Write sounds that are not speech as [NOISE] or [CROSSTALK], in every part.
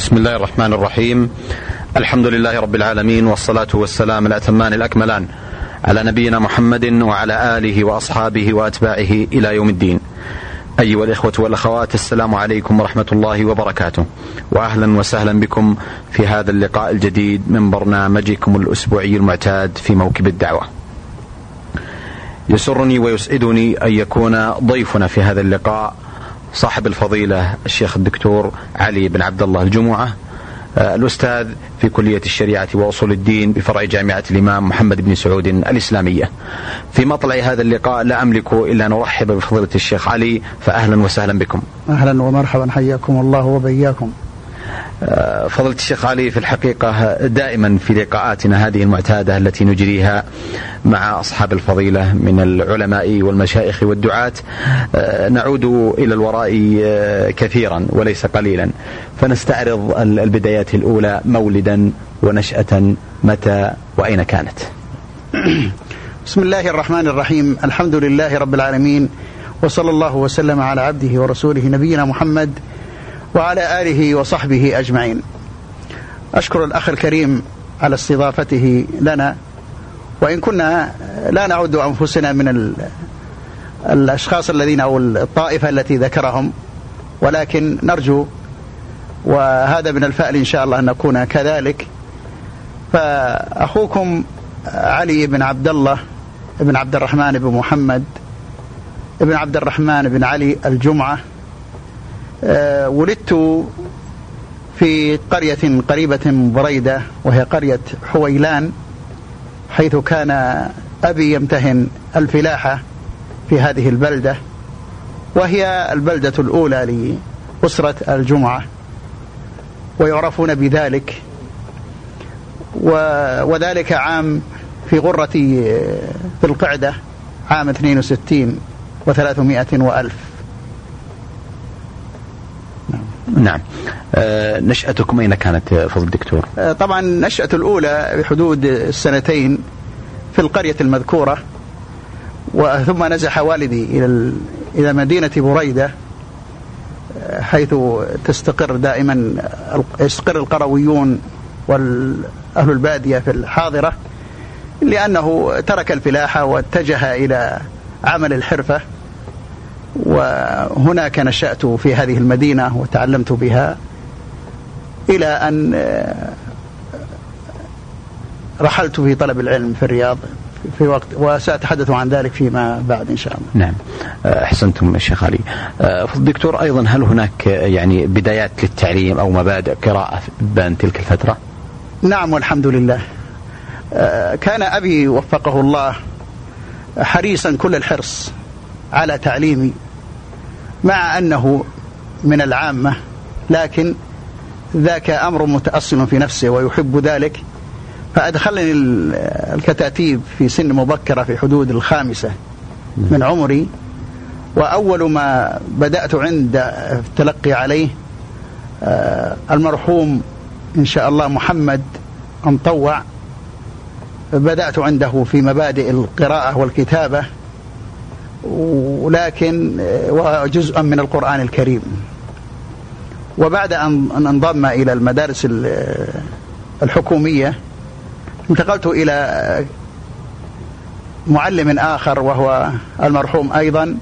بسم الله الرحمن الرحيم. الحمد لله رب العالمين والصلاة والسلام الأتمان الأكملان على نبينا محمد وعلى آله وأصحابه وأتباعه إلى يوم الدين. أيها الإخوة والأخوات السلام عليكم ورحمة الله وبركاته. وأهلا وسهلا بكم في هذا اللقاء الجديد من برنامجكم الأسبوعي المعتاد في موكب الدعوة. يسرني ويسعدني أن يكون ضيفنا في هذا اللقاء صاحب الفضيلة الشيخ الدكتور علي بن عبد الله الجمعة آه، الأستاذ في كلية الشريعة وأصول الدين بفرع جامعة الإمام محمد بن سعود الإسلامية. في مطلع هذا اللقاء لا أملك إلا أن أرحب بفضيلة الشيخ علي فأهلا وسهلا بكم. أهلا ومرحبا حياكم الله وبياكم. آه، فضلت الشيخ علي في الحقيقة دائما في لقاءاتنا هذه المعتادة التي نجريها مع أصحاب الفضيلة من العلماء والمشايخ والدعاة آه، نعود إلى الوراء آه، كثيرا وليس قليلا. فنستعرض البدايات الأولى مولدا ونشأة متى وأين كانت؟ بسم الله الرحمن الرحيم. الحمد لله رب العالمين وصلى الله وسلم على عبده ورسوله نبينا محمد وعلى آله وصحبه أجمعين. أشكر الأخ الكريم على استضافته لنا وإن كنا لا نعد أنفسنا من الأشخاص الذين أو الطائفة التي ذكرهم ولكن نرجو وهذا من الفأل إن شاء الله أن نكون كذلك. فأخوكم علي بن عبد الله بن عبد الرحمن بن محمد بن عبد الرحمن بن علي الجمعة ولدت في قرية قريبة من بريدة وهي قرية حويلان حيث كان أبي يمتهن الفلاحة في هذه البلدة وهي البلدة الأولى لأسرة الجمعة ويعرفون بذلك وذلك عام في غرة في القعدة عام 62 و300 وألف. نعم. آه نشأتكم أين كانت فضل الدكتور؟ آه طبعا نشأة الأولى بحدود السنتين في القرية المذكورة ثم نزح والدي إلى إلى مدينة بريدة آه، حيث تستقر دائما يستقر القرويون والأهل البادية في الحاضرة لأنه ترك الفلاحة واتجه إلى عمل الحرفة. وهناك نشأت في هذه المدينة وتعلمت بها إلى أن آه، رحلت في طلب العلم في الرياض في وقت وسأتحدث عن ذلك فيما بعد إن شاء الله. نعم. آه، أحسنتم الشيخ علي. آه، دكتور أيضا هل هناك يعني بدايات للتعليم أو مبادئ قراءة بين تلك الفترة؟ نعم والحمد لله. كان أبي وفقه الله حريصا كل الحرص. على تعليمي مع أنه من العامة لكن ذاك أمر متأصل في نفسه ويحب ذلك. فأدخلني الكتاتيب في سن مبكرة في حدود الخامسة من عمري. وأول ما بدأت عند التلقي عليه آه، المرحوم إن شاء الله محمد مطوع بدأت عنده في مبادئ القراءة والكتابة. ولكن وجزءا من القرآن الكريم. وبعد أن انضم إلى المدارس الحكومية انتقلت إلى معلم آخر وهو المرحوم أيضا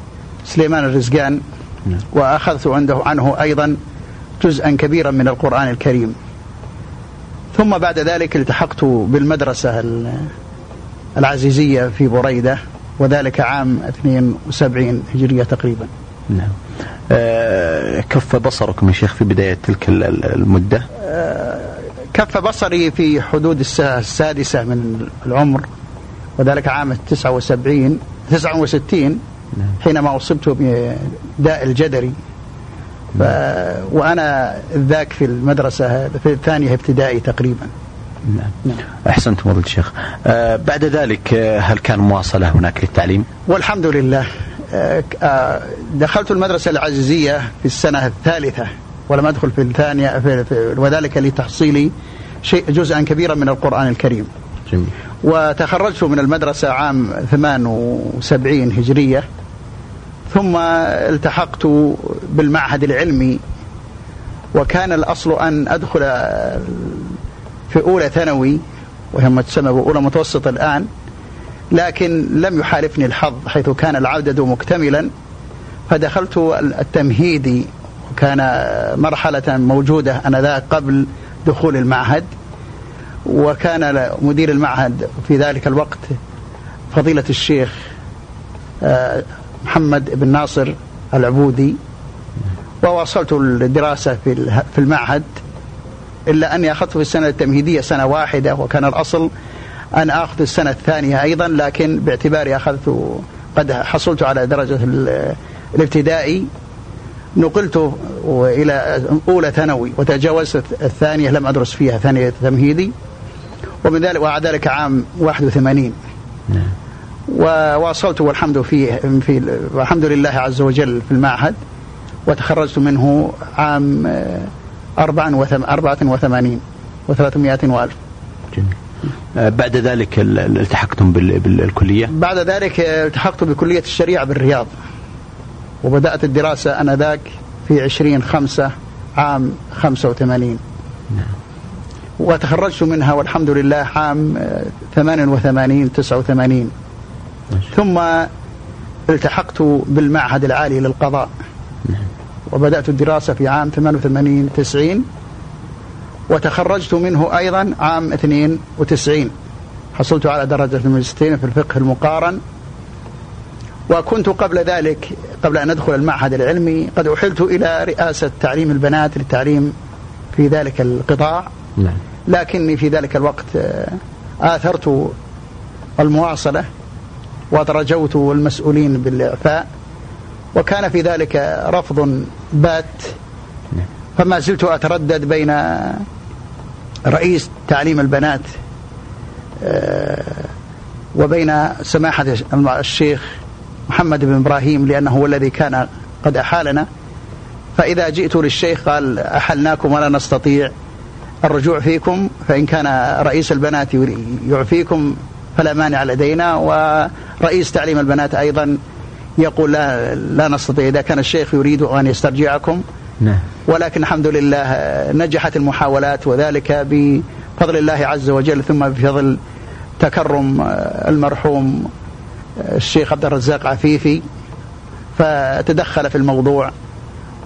سليمان الرزقان نعم. وأخذت عنده عنه أيضا جزءا كبيرا من القرآن الكريم. ثم بعد ذلك التحقت بالمدرسة العزيزية في بريدة. وذلك عام 72 هجرية تقريبا. نعم. آه كف بصركم يا شيخ في بداية تلك المدة؟ آه كف بصري في حدود السادسة من العمر وذلك عام 79 69 نعم. حينما أصبت بداء الجدري. ف... وأنا ذاك في المدرسة في الثانية ابتدائي تقريبا. نعم. نعم. أحسنت فضل الشيخ آه بعد ذلك آه هل كان مواصلة هناك للتعليم والحمد لله آه آه دخلت المدرسة العزيزية في السنة الثالثة ولم أدخل في الثانية في في وذلك لتحصيلي شيء جزءا كبيرا من القرآن الكريم جميل. وتخرجت من المدرسة عام 78 هجرية ثم التحقت بالمعهد العلمي وكان الأصل أن أدخل في أولى ثانوي وهي تسمى أولى متوسط الآن لكن لم يحالفني الحظ حيث كان العدد مكتملا فدخلت التمهيدي وكان مرحلة موجودة أنذاك قبل دخول المعهد وكان مدير المعهد في ذلك الوقت فضيلة الشيخ آه، محمد بن ناصر العبودي وواصلت الدراسة في المعهد. إلا أني أخذت في السنة التمهيدية سنة واحدة وكان الأصل أن أخذ السنة الثانية أيضا لكن باعتباري أخذت قد حصلت على درجة الابتدائي. نقلت إلى أولى ثانوي وتجاوزت الثانية لم أدرس فيها ثانية تمهيدي. ومن ذلك وبعد ذلك عام 81 نعم. وواصلت والحمد فيه في والحمد لله عز وجل في المعهد. وتخرجت منه عام 84 و300 وألف جميل آه، بعد ذلك التحقتم بالكلية؟ بعد ذلك التحقت بكلية الشريعة بالرياض وبدأت الدراسة أنذاك في 20 5 عام 85 نعم. وتخرجت منها والحمد لله عام 88 89 ثم التحقت بالمعهد العالي للقضاء. وبدأت الدراسة في عام 88 90 وتخرجت منه أيضا عام 92 حصلت على درجة الماجستير في الفقه المقارن. وكنت قبل ذلك قبل أن أدخل المعهد العلمي قد أحلت إلى رئاسة تعليم البنات للتعليم في ذلك القطاع. نعم. لكني في ذلك الوقت آه، آثرت المواصلة وترجوت المسؤولين بالإعفاء. وكان في ذلك رفض بات. فما زلت أتردد بين رئيس تعليم البنات آه، وبين سماحة الشيخ محمد بن إبراهيم لأنه هو الذي كان قد أحالنا فإذا جئت للشيخ قال أحلناكم ولا نستطيع الرجوع فيكم فإن كان رئيس البنات يعفيكم فلا مانع لدينا ورئيس تعليم البنات أيضا يقول لا, لا نستطيع. إذا كان الشيخ يريد أن يسترجعكم نعم. ولكن الحمد لله نجحت المحاولات وذلك بفضل الله عز وجل ثم بفضل تكرم المرحوم الشيخ عبد الرزاق عفيفي فتدخل في الموضوع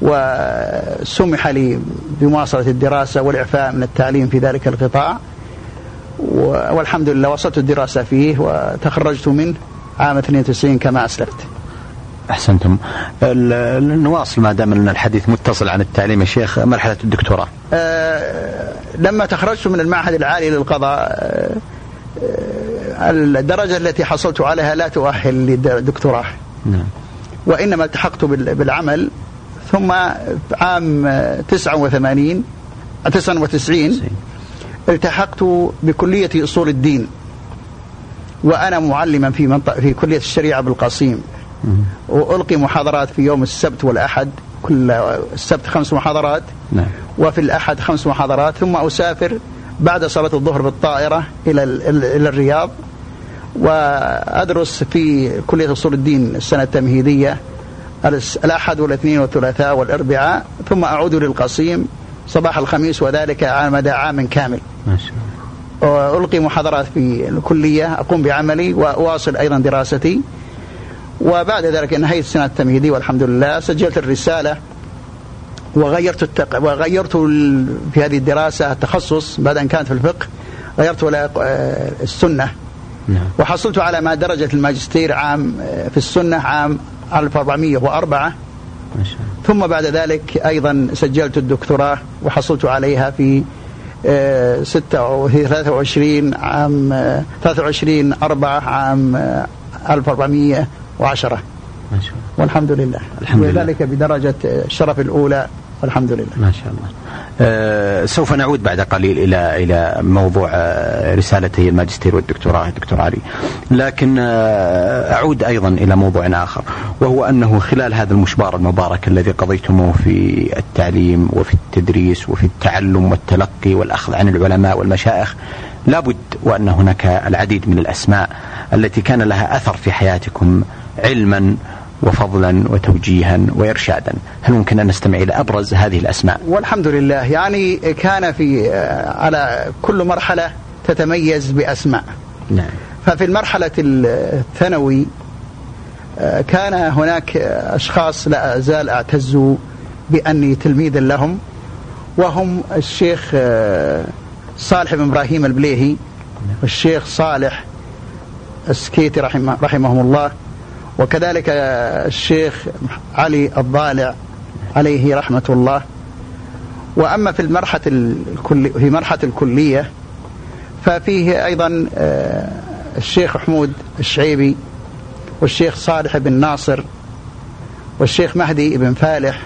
وسمح لي بمواصلة الدراسة والإعفاء من التعليم في ذلك القطاع. والحمد لله وصلت الدراسة فيه وتخرجت منه عام 92 كما أسلفت. أحسنتم. نواصل ما دام أن الحديث متصل عن التعليم يا شيخ. مرحلة الدكتوراه. أه لما تخرجت من المعهد العالي للقضاء أه الدرجة التي حصلت عليها لا تؤهل للدكتوراه. نعم. وإنما التحقت بالعمل ثم عام 89 99 التحقت بكلية أصول الدين. وأنا معلما في منطقة في كلية الشريعة بالقصيم وألقي محاضرات في يوم السبت والأحد كل السبت خمس محاضرات نعم. وفي الأحد خمس محاضرات ثم أسافر بعد صلاة الظهر بالطائرة إلى إلى الرياض وأدرس في كلية أصول الدين السنة التمهيدية الأحد والاثنين والثلاثاء والأربعاء ثم أعود للقصيم صباح الخميس وذلك على مدى عام كامل. ما شاء الله. ألقي محاضرات في الكلية أقوم بعملي وأواصل أيضا دراستي. وبعد ذلك انهيت السنة التمهيدية والحمد لله سجلت الرسالة وغيرت التق... وغيرت في هذه الدراسة التخصص بعد أن كانت في الفقه غيرت إلى السنة نعم. وحصلت على ما درجة الماجستير عام في السنة عام 1404 ما شاء الله. ثم بعد ذلك أيضا سجلت الدكتوراه وحصلت عليها في 23 عام 23 4 عام 1410 ما شاء الله. والحمد لله. الحمد لله. وذلك بدرجة الشرف الأولى. والحمد لله. ما شاء الله. أه سوف نعود بعد قليل إلى إلى موضوع آه، رسالتي الماجستير والدكتوراه دكتور علي. لكن أه أعود أيضا إلى موضوع آخر وهو أنه خلال هذا المشوار المبارك الذي قضيتموه في التعليم وفي التدريس وفي التعلم والتلقي والأخذ عن العلماء والمشايخ لابد وأن هناك العديد من الأسماء التي كان لها أثر في حياتكم علما وفضلا وتوجيها وإرشادا. هل ممكن أن نستمع إلى أبرز هذه الأسماء؟ والحمد لله. يعني كان في على كل مرحلة تتميز بأسماء. نعم. ففي المرحلة الثانوي كان هناك أشخاص لا أزال أعتز بأني تلميذا لهم وهم الشيخ صالح بن إبراهيم البليهي والشيخ صالح السكيتي رحمه رحمهم الله. وكذلك الشيخ علي الضالع عليه رحمة الله. وأما في المرحلة في مرحلة الكلية ففيه أيضا الشيخ حمود الشعيبي والشيخ صالح بن ناصر والشيخ مهدي بن فالح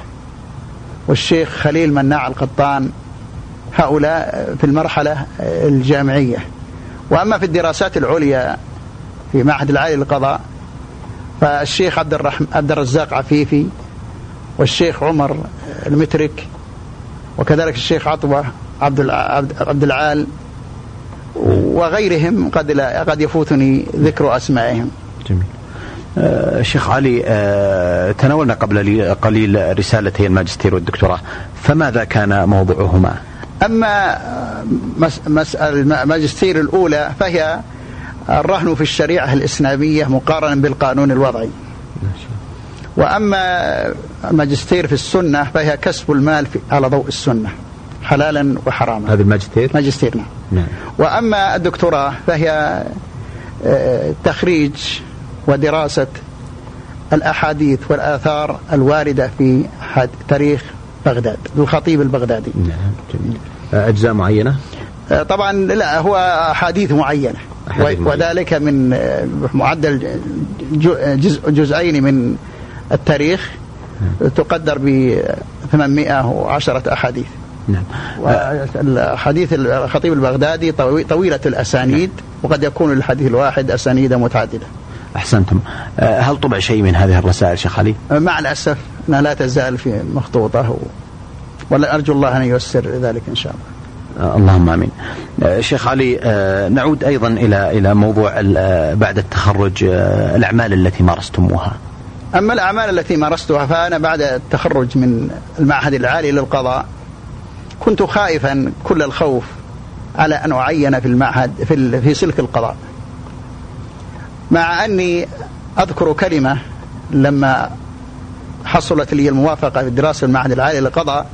والشيخ خليل مناع القطان. هؤلاء في المرحلة الجامعية. وأما في الدراسات العليا في معهد العالي للقضاء فالشيخ عبد الرحم عبد الرزاق عفيفي والشيخ عمر المترك وكذلك الشيخ عطوة عبد عبد العال وغيرهم قد لا قد يفوتني ذكر أسمائهم. جميل. آه شيخ علي آه تناولنا قبل قليل رسالتي الماجستير والدكتوراه فماذا كان موضوعهما؟ أما مسألة الماجستير الأولى فهي الرهن في الشريعة الإسلامية مقارنه بالقانون الوضعي. وأما الماجستير في السنة فهي كسب المال في على ضوء السنة حلالا وحراما. هذا الماجستير؟ ماجستير نعم. نعم. وأما الدكتوراه فهي تخريج ودراسة الأحاديث والآثار الواردة في تاريخ بغداد للخطيب البغدادي. نعم جميل. أجزاء معينة؟ طبعا لا هو احاديث معينه أحاديث معينة. وذلك من معدل جزء جزئين من التاريخ تقدر ب 810 أحاديث. نعم. والحديث الخطيب البغدادي طويلة الأسانيد وقد يكون الحديث الواحد أسانيد متعددة أحسنتم هل طبع شيء من هذه الرسائل شيخ علي؟ مع الأسف أنها لا تزال في مخطوطة. ولا أرجو الله أن ييسر ذلك إن شاء الله اللهم آمين. شيخ علي نعود أيضا إلى إلى موضوع بعد التخرج الأعمال التي مارستموها. أما الأعمال التي مارستها فأنا بعد التخرج من المعهد العالي للقضاء كنت خائفا كل الخوف على أن أعين في المعهد في في سلك القضاء. مع أني أذكر كلمة لما حصلت لي الموافقة في الدراسة المعهد العالي للقضاء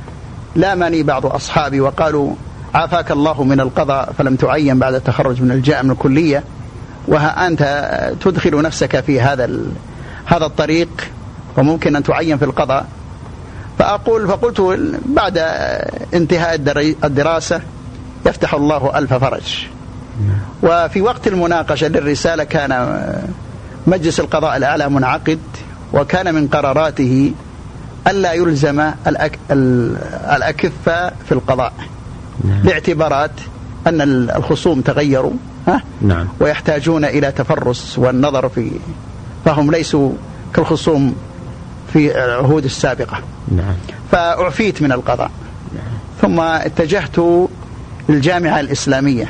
لامني بعض أصحابي وقالوا عافاك الله من القضاء فلم تعين بعد التخرج من الجاء من الكلية. وها أنت تدخل نفسك في هذا هذا الطريق وممكن أن تعين في القضاء. فأقول فقلت بعد انتهاء الدراسة يفتح الله ألف فرج. وفي وقت المناقشة للرسالة كان مجلس القضاء الأعلى منعقد وكان من قراراته ألا يلزم الأك... الأكفة في القضاء. باعتبارات أن الخصوم تغيروا ها؟ نعم. ويحتاجون إلى تفرس والنظر في فهم ليسوا كالخصوم في العهود السابقة نعم. فأعفيت من القضاء نعم. ثم اتجهت للجامعة الإسلامية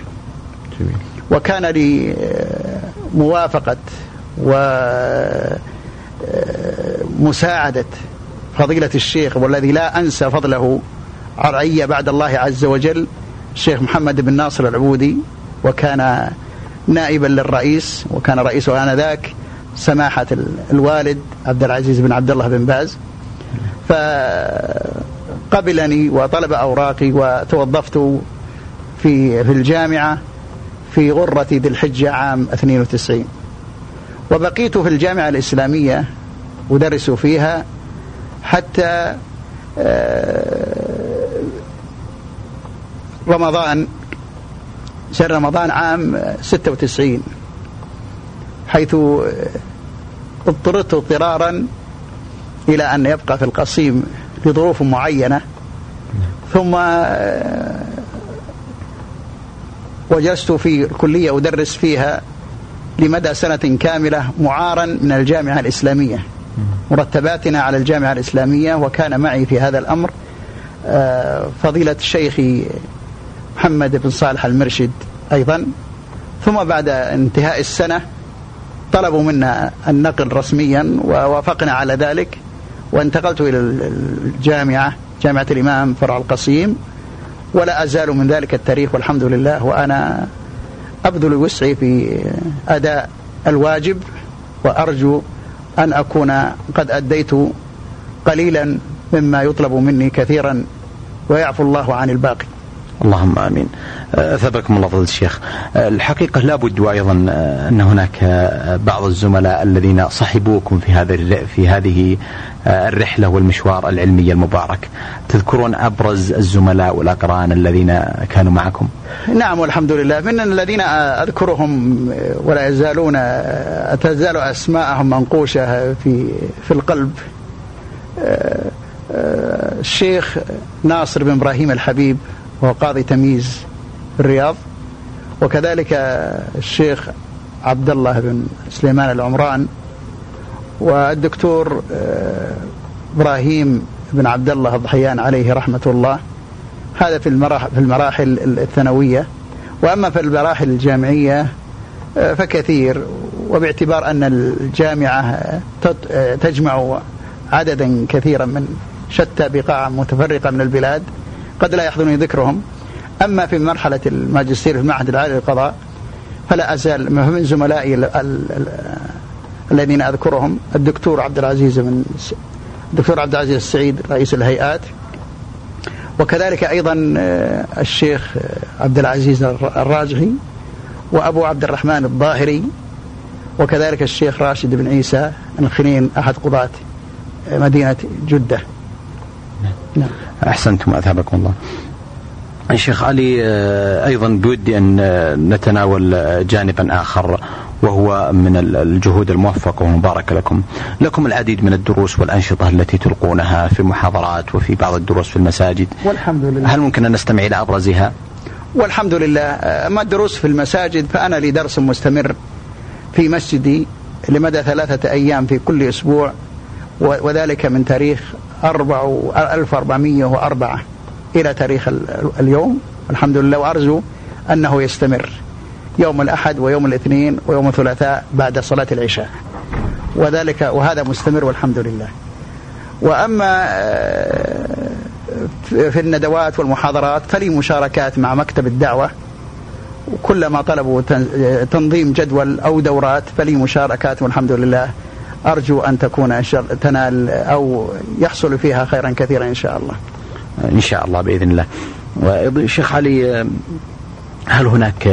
جميل. وكان لي موافقة ومساعدة فضيلة الشيخ والذي لا أنسى فضله علي بعد الله عز وجل الشيخ محمد بن ناصر العبودي وكان نائبا للرئيس وكان رئيسه آنذاك سماحة الوالد عبد العزيز بن عبد الله بن باز. فقبلني وطلب أوراقي وتوظفت في في الجامعة في غرة ذي الحجة عام 92 وبقيت في الجامعة الإسلامية أدرس فيها حتى رمضان شهر رمضان عام 96 حيث اضطررت اضطرارا إلى أن يبقى في القصيم لظروف معينة. ثم وجلست في كلية أدرس فيها لمدى سنة كاملة معارا من الجامعة الإسلامية. مرتباتنا على الجامعة الإسلامية وكان معي في هذا الأمر فضيلة الشيخ محمد بن صالح المرشد أيضا. ثم بعد انتهاء السنة طلبوا منا النقل رسميا ووافقنا على ذلك وانتقلت إلى الجامعة جامعة الإمام فرع القصيم ولا أزال من ذلك التاريخ والحمد لله وأنا أبذل وسعي في أداء الواجب وأرجو أن أكون قد أديت قليلا مما يطلب مني كثيرا ويعفو الله عن الباقي. اللهم آمين. اثابكم الله فضيله الشيخ. الحقيقة لابد وأيضا أن هناك بعض الزملاء الذين صحبوكم في هذا في هذه الرحلة والمشوار العلمي المبارك. تذكرون أبرز الزملاء والأقران الذين كانوا معكم؟ نعم والحمد لله من الذين أذكرهم ولا يزالون تزال أسماءهم منقوشة في في القلب. الشيخ ناصر بن إبراهيم الحبيب وهو قاضي تمييز في الرياض. وكذلك الشيخ عبد الله بن سليمان العمران والدكتور إبراهيم بن عبد الله الضحيان عليه رحمة الله. هذا في المراحل في المراحل الثانوية. وأما في المراحل الجامعية فكثير. وباعتبار أن الجامعة تجمع عددا كثيرا من شتى بقاع متفرقة من البلاد. قد لا يحضرني ذكرهم. أما في مرحلة الماجستير في المعهد العالي للقضاء فلا أزال من زملائي الذين أذكرهم الدكتور عبد العزيز من الدكتور عبد العزيز السعيد رئيس الهيئات. وكذلك أيضا الشيخ عبد العزيز الراجحي وأبو عبد الرحمن الظاهري وكذلك الشيخ راشد بن عيسى الخنين أحد قضاة مدينة جدة. نعم. أحسنتم أثابكم الله. شيخ علي أيضا بودي أن نتناول جانبا آخر وهو من الجهود الموفقة والمباركة لكم. لكم العديد من الدروس والأنشطة التي تلقونها في محاضرات وفي بعض الدروس في المساجد. والحمد لله. هل ممكن أن نستمع إلى أبرزها؟ والحمد لله. أما الدروس في المساجد فأنا لي درس مستمر في مسجدي لمدى ثلاثة أيام في كل أسبوع. وذلك من تاريخ 1404 إلى تاريخ اليوم. الحمد لله وأرجو أنه يستمر. يوم الأحد ويوم الاثنين ويوم الثلاثاء بعد صلاة العشاء. وذلك وهذا مستمر والحمد لله. وأما في الندوات والمحاضرات فلي مشاركات مع مكتب الدعوة. كلما طلبوا تنظيم جدول أو دورات فلي مشاركات والحمد لله. أرجو أن تكون تنال أو يحصل فيها خيرا كثيرا إن شاء الله. إن شاء الله بإذن الله. شيخ علي هل هناك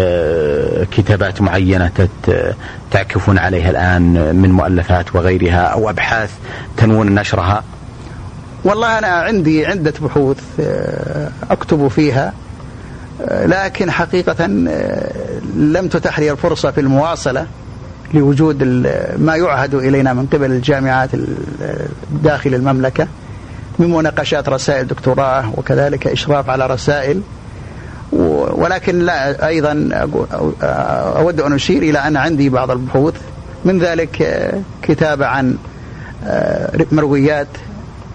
كتابات معينة تعكفون عليها الآن من مؤلفات وغيرها أو أبحاث تنوون نشرها؟ والله أنا عندي عدة بحوث أكتب فيها لكن حقيقة لم تتح لي الفرصة في المواصلة. لوجود ما يعهد إلينا من قبل الجامعات داخل المملكة من مناقشات رسائل دكتوراه وكذلك إشراف على رسائل. ولكن لا أيضا أود أن أشير إلى أن عندي بعض البحوث. من ذلك كتابة عن مرويات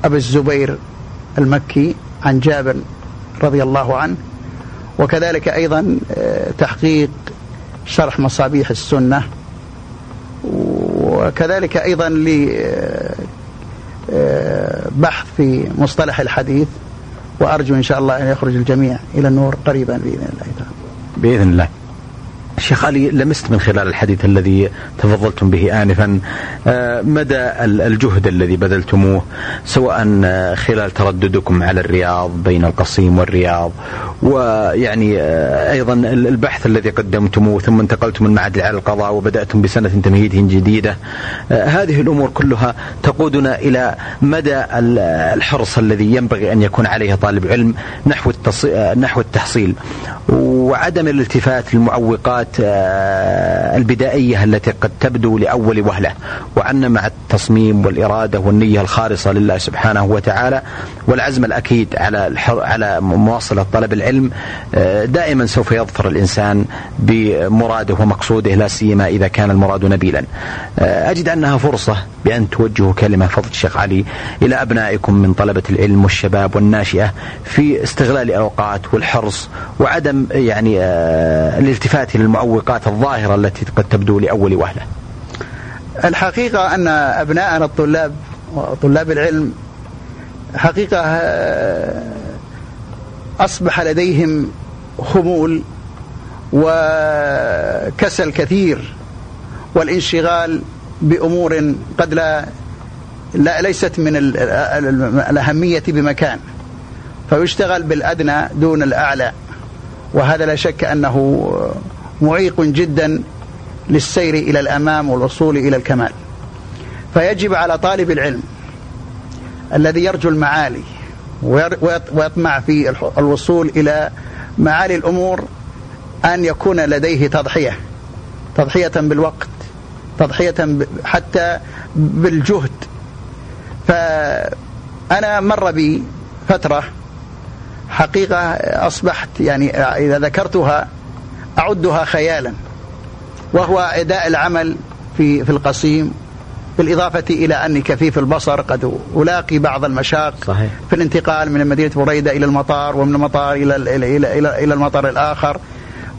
أبي الزبير المكي عن جابر رضي الله عنه. وكذلك أيضا تحقيق شرح مصابيح السنة. وكذلك أيضا لي بحث في مصطلح الحديث وأرجو إن شاء الله أن يخرج الجميع إلى النور قريبا بإذن الله تعالى. بإذن الله. شيخ علي لمست من خلال الحديث الذي تفضلتم به آنفا مدى الجهد الذي بذلتموه سواء خلال ترددكم على الرياض بين القصيم والرياض ويعني أيضا البحث الذي قدمتموه ثم انتقلتم من معهد على القضاء وبدأتم بسنة تمهيد جديدة هذه الأمور كلها تقودنا إلى مدى الحرص الذي ينبغي أن يكون عليه طالب علم نحو نحو التحصيل. وعدم الالتفات للمعوقات البدائية التي قد تبدو لأول وهلة وأن مع التصميم والإرادة والنية الخالصة لله سبحانه وتعالى والعزم الأكيد على على مواصلة طلب العلم دائما سوف يظفر الإنسان بمراده ومقصوده لا سيما إذا كان المراد نبيلا. أجد أنها فرصة بأن توجهوا كلمة فضل الشيخ علي إلى أبنائكم من طلبة العلم والشباب والناشئة في استغلال الأوقات والحرص وعدم يعني الالتفات للمعوقات الظاهرة التي قد تبدو لأول وهلة. الحقيقة أن أبناءنا الطلاب وطلاب العلم حقيقة آه، أصبح لديهم خمول وكسل كثير والانشغال بأمور قد لا, لا ليست من الأهمية بمكان. فيشتغل بالأدنى دون الأعلى. وهذا لا شك أنه معيق جدا للسير إلى الأمام والوصول إلى الكمال. فيجب على طالب العلم الذي يرجو المعالي ويطمع في الوصول إلى معالي الأمور أن يكون لديه تضحية تضحية بالوقت تضحية حتى بالجهد. فأنا مر بي فترة حقيقة أصبحت يعني إذا ذكرتها أعدها خيالا وهو أداء العمل في في القصيم بالإضافة إلى أني كفيف البصر قد ألاقي بعض المشاق صحيح. في الانتقال من مدينة بريدة إلى المطار ومن المطار إلى إلى إلى, إلى, إلى المطار الآخر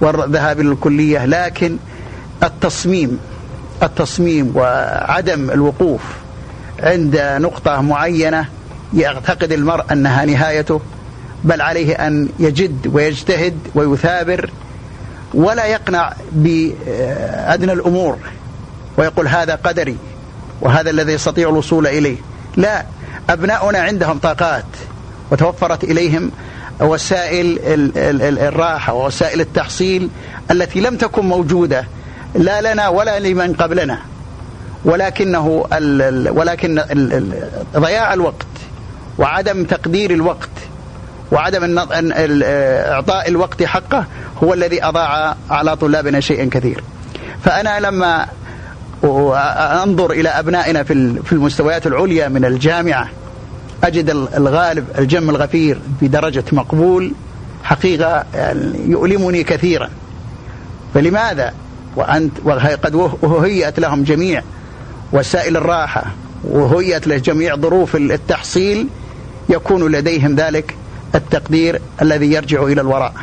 والذهاب إلى الكلية لكن التصميم التصميم وعدم الوقوف عند نقطة معينة يعتقد المرء أنها نهايته بل عليه أن يجد ويجتهد ويثابر ولا يقنع بأدنى الأمور ويقول هذا قدري وهذا الذي يستطيع الوصول إليه. لا أبناؤنا عندهم طاقات وتوفرت إليهم وسائل الراحة ووسائل التحصيل التي لم تكن موجودة لا لنا ولا لمن قبلنا. ولكنه ولكن ضياع الوقت وعدم تقدير الوقت وعدم إعطاء الوقت حقه هو الذي أضاع على طلابنا شيئا كثير. فأنا لما أنظر إلى أبنائنا في المستويات العليا من الجامعة أجد الغالب الجم الغفير في درجة مقبول حقيقة يعني يؤلمني كثيرا. فلماذا؟ وأنت وقد وهيئت لهم جميع وسائل الراحة وهيئت له جميع ظروف التحصيل يكون لديهم ذلك؟ التقدير الذي يرجع إلى الوراء.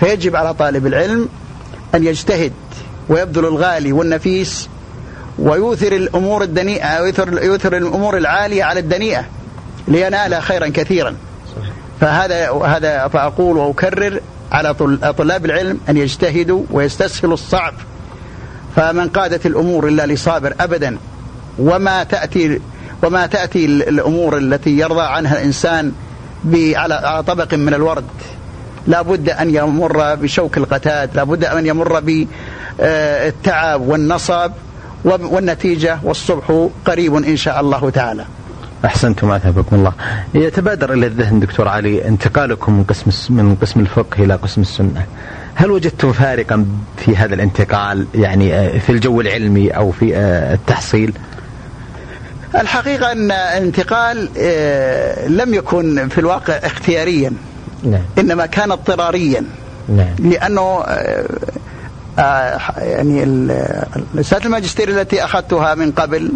فيجب على طالب العلم أن يجتهد ويبذل الغالي والنفيس ويؤثر الأمور الدنيئة يؤثر, يؤثر الأمور العالية على الدنيئة لينال خيرا كثيرا. فهذا هذا فأقول وأكرر على طلاب العلم أن يجتهدوا ويستسهلوا الصعب. فمن قادت الأمور إلا لصابر أبدا وما تأتي وما تأتي الأمور التي يرضى عنها الإنسان على طبق من الورد لا بد أن يمر بشوك القتاد لا بد أن يمر بالتعب والنصب والنتيجة والصبح قريب إن شاء الله تعالى أحسنتم اثابكم الله. يتبادر إلى الذهن دكتور علي انتقالكم من قسم من قسم الفقه إلى قسم السنة. هل وجدتم فارقا في هذا الانتقال يعني آه، في الجو العلمي أو في آه، التحصيل؟ الحقيقة أن الانتقال آه، لم يكن في الواقع اختياريا. نعم. إنما كان اضطراريا. نعم. لأنه يعني رساله الماجستير التي أخذتها من قبل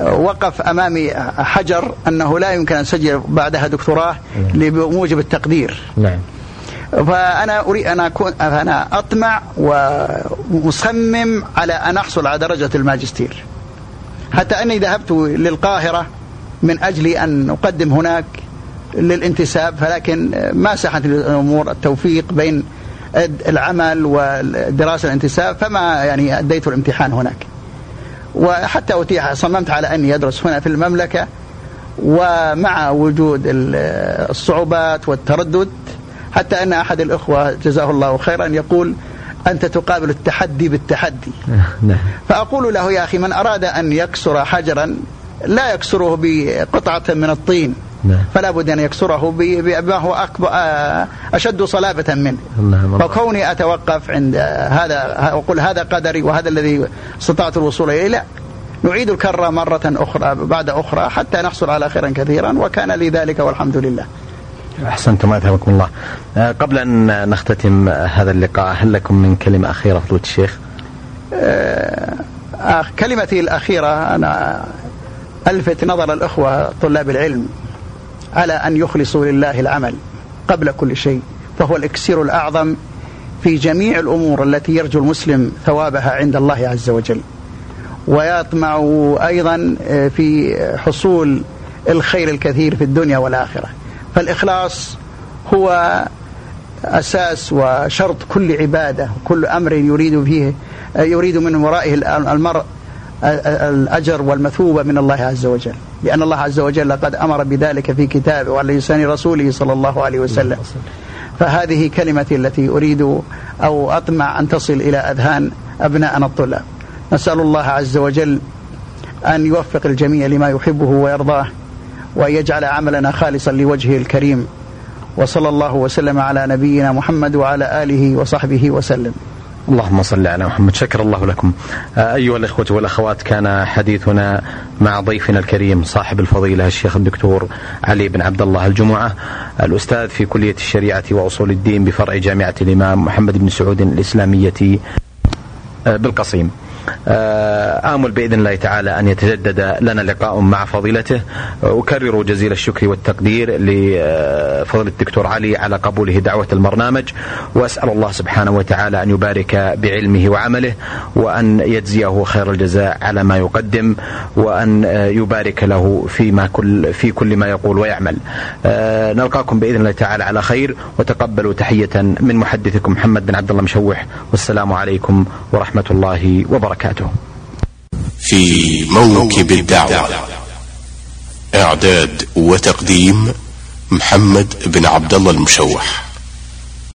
وقف أمامي حجر أنه لا يمكن أن أسجل بعدها دكتوراه نعم. بموجب التقدير نعم فأنا أريد أن أكون أنا أطمع ومصمم على أن أحصل على درجة الماجستير حتى أني ذهبت للقاهرة من أجل أن أقدم هناك للانتساب فلكن ما ساحت الأمور التوفيق بين العمل والدراسة الانتساب فما يعني أديت الامتحان هناك. وحتى أتيح صممت على أني أدرس هنا في المملكة ومع وجود الصعوبات والتردد حتى أن أحد الإخوة جزاه الله خيرا يقول أنت تقابل التحدي بالتحدي. [LAUGHS] نعم. فأقول له يا أخي من أراد أن يكسر حجرا لا يكسره بقطعة من الطين. نعم. فلا بد أن يكسره بما هو أكبر آه، أشد صلابة منه. فكوني أتوقف عند هذا أقول هذا قدري وهذا الذي استطعت الوصول إليه. لا. نعيد الكرة مرة أخرى بعد أخرى حتى نحصل على خيرا كثيرا وكان لي ذلك والحمد لله. أحسنتم أثابكم الله. آه، قبل أن نختتم هذا اللقاء هل لكم من كلمة أخيرة فضيلة الشيخ؟ آه كلمتي الأخيرة أنا ألفت نظر الأخوة طلاب العلم على أن يخلصوا لله العمل قبل كل شيء فهو الإكسير الأعظم في جميع الأمور التي يرجو المسلم ثوابها عند الله عز وجل. ويطمع أيضا في حصول الخير الكثير في الدنيا والآخرة. فالإخلاص هو أساس وشرط كل عبادة كل أمر يريد فيه يريد من ورائه المرء الأجر والمثوبة من الله عز وجل. لأن الله عز وجل قد أمر بذلك في كتابه وعلى لسان رسوله صلى الله عليه وسلم. فهذه كلمتي التي أريد أو أطمع أن تصل إلى أذهان أبناءنا الطلاب. نسأل الله عز وجل أن يوفق الجميع لما يحبه ويرضاه. وأن يجعل عملنا خالصا لوجهه الكريم. وصلى الله وسلم على نبينا محمد وعلى آله وصحبه وسلم. اللهم صل على محمد. شكر الله لكم. أيها الإخوة والأخوات كان حديثنا مع ضيفنا الكريم صاحب الفضيلة الشيخ الدكتور علي بن عبد الله الجمعة الأستاذ في كلية الشريعة وأصول الدين بفرع جامعة الإمام محمد بن سعود الإسلامية بالقصيم. آه، آمل بإذن الله تعالى أن يتجدد لنا لقاء مع فضيلته. أكرر جزيل الشكر والتقدير لفضل الدكتور علي على قبوله دعوة البرنامج وأسأل الله سبحانه وتعالى أن يبارك بعلمه وعمله وأن يجزيه خير الجزاء على ما يقدم وأن يبارك له فيما كل في كل ما يقول ويعمل. آه، نلقاكم بإذن الله تعالى على خير وتقبلوا تحية من محدثكم محمد بن عبد الله مشوح. والسلام عليكم ورحمة الله وبركاته. وبركاته. في موكب الدعوة. إعداد وتقديم محمد بن عبد الله المشوح.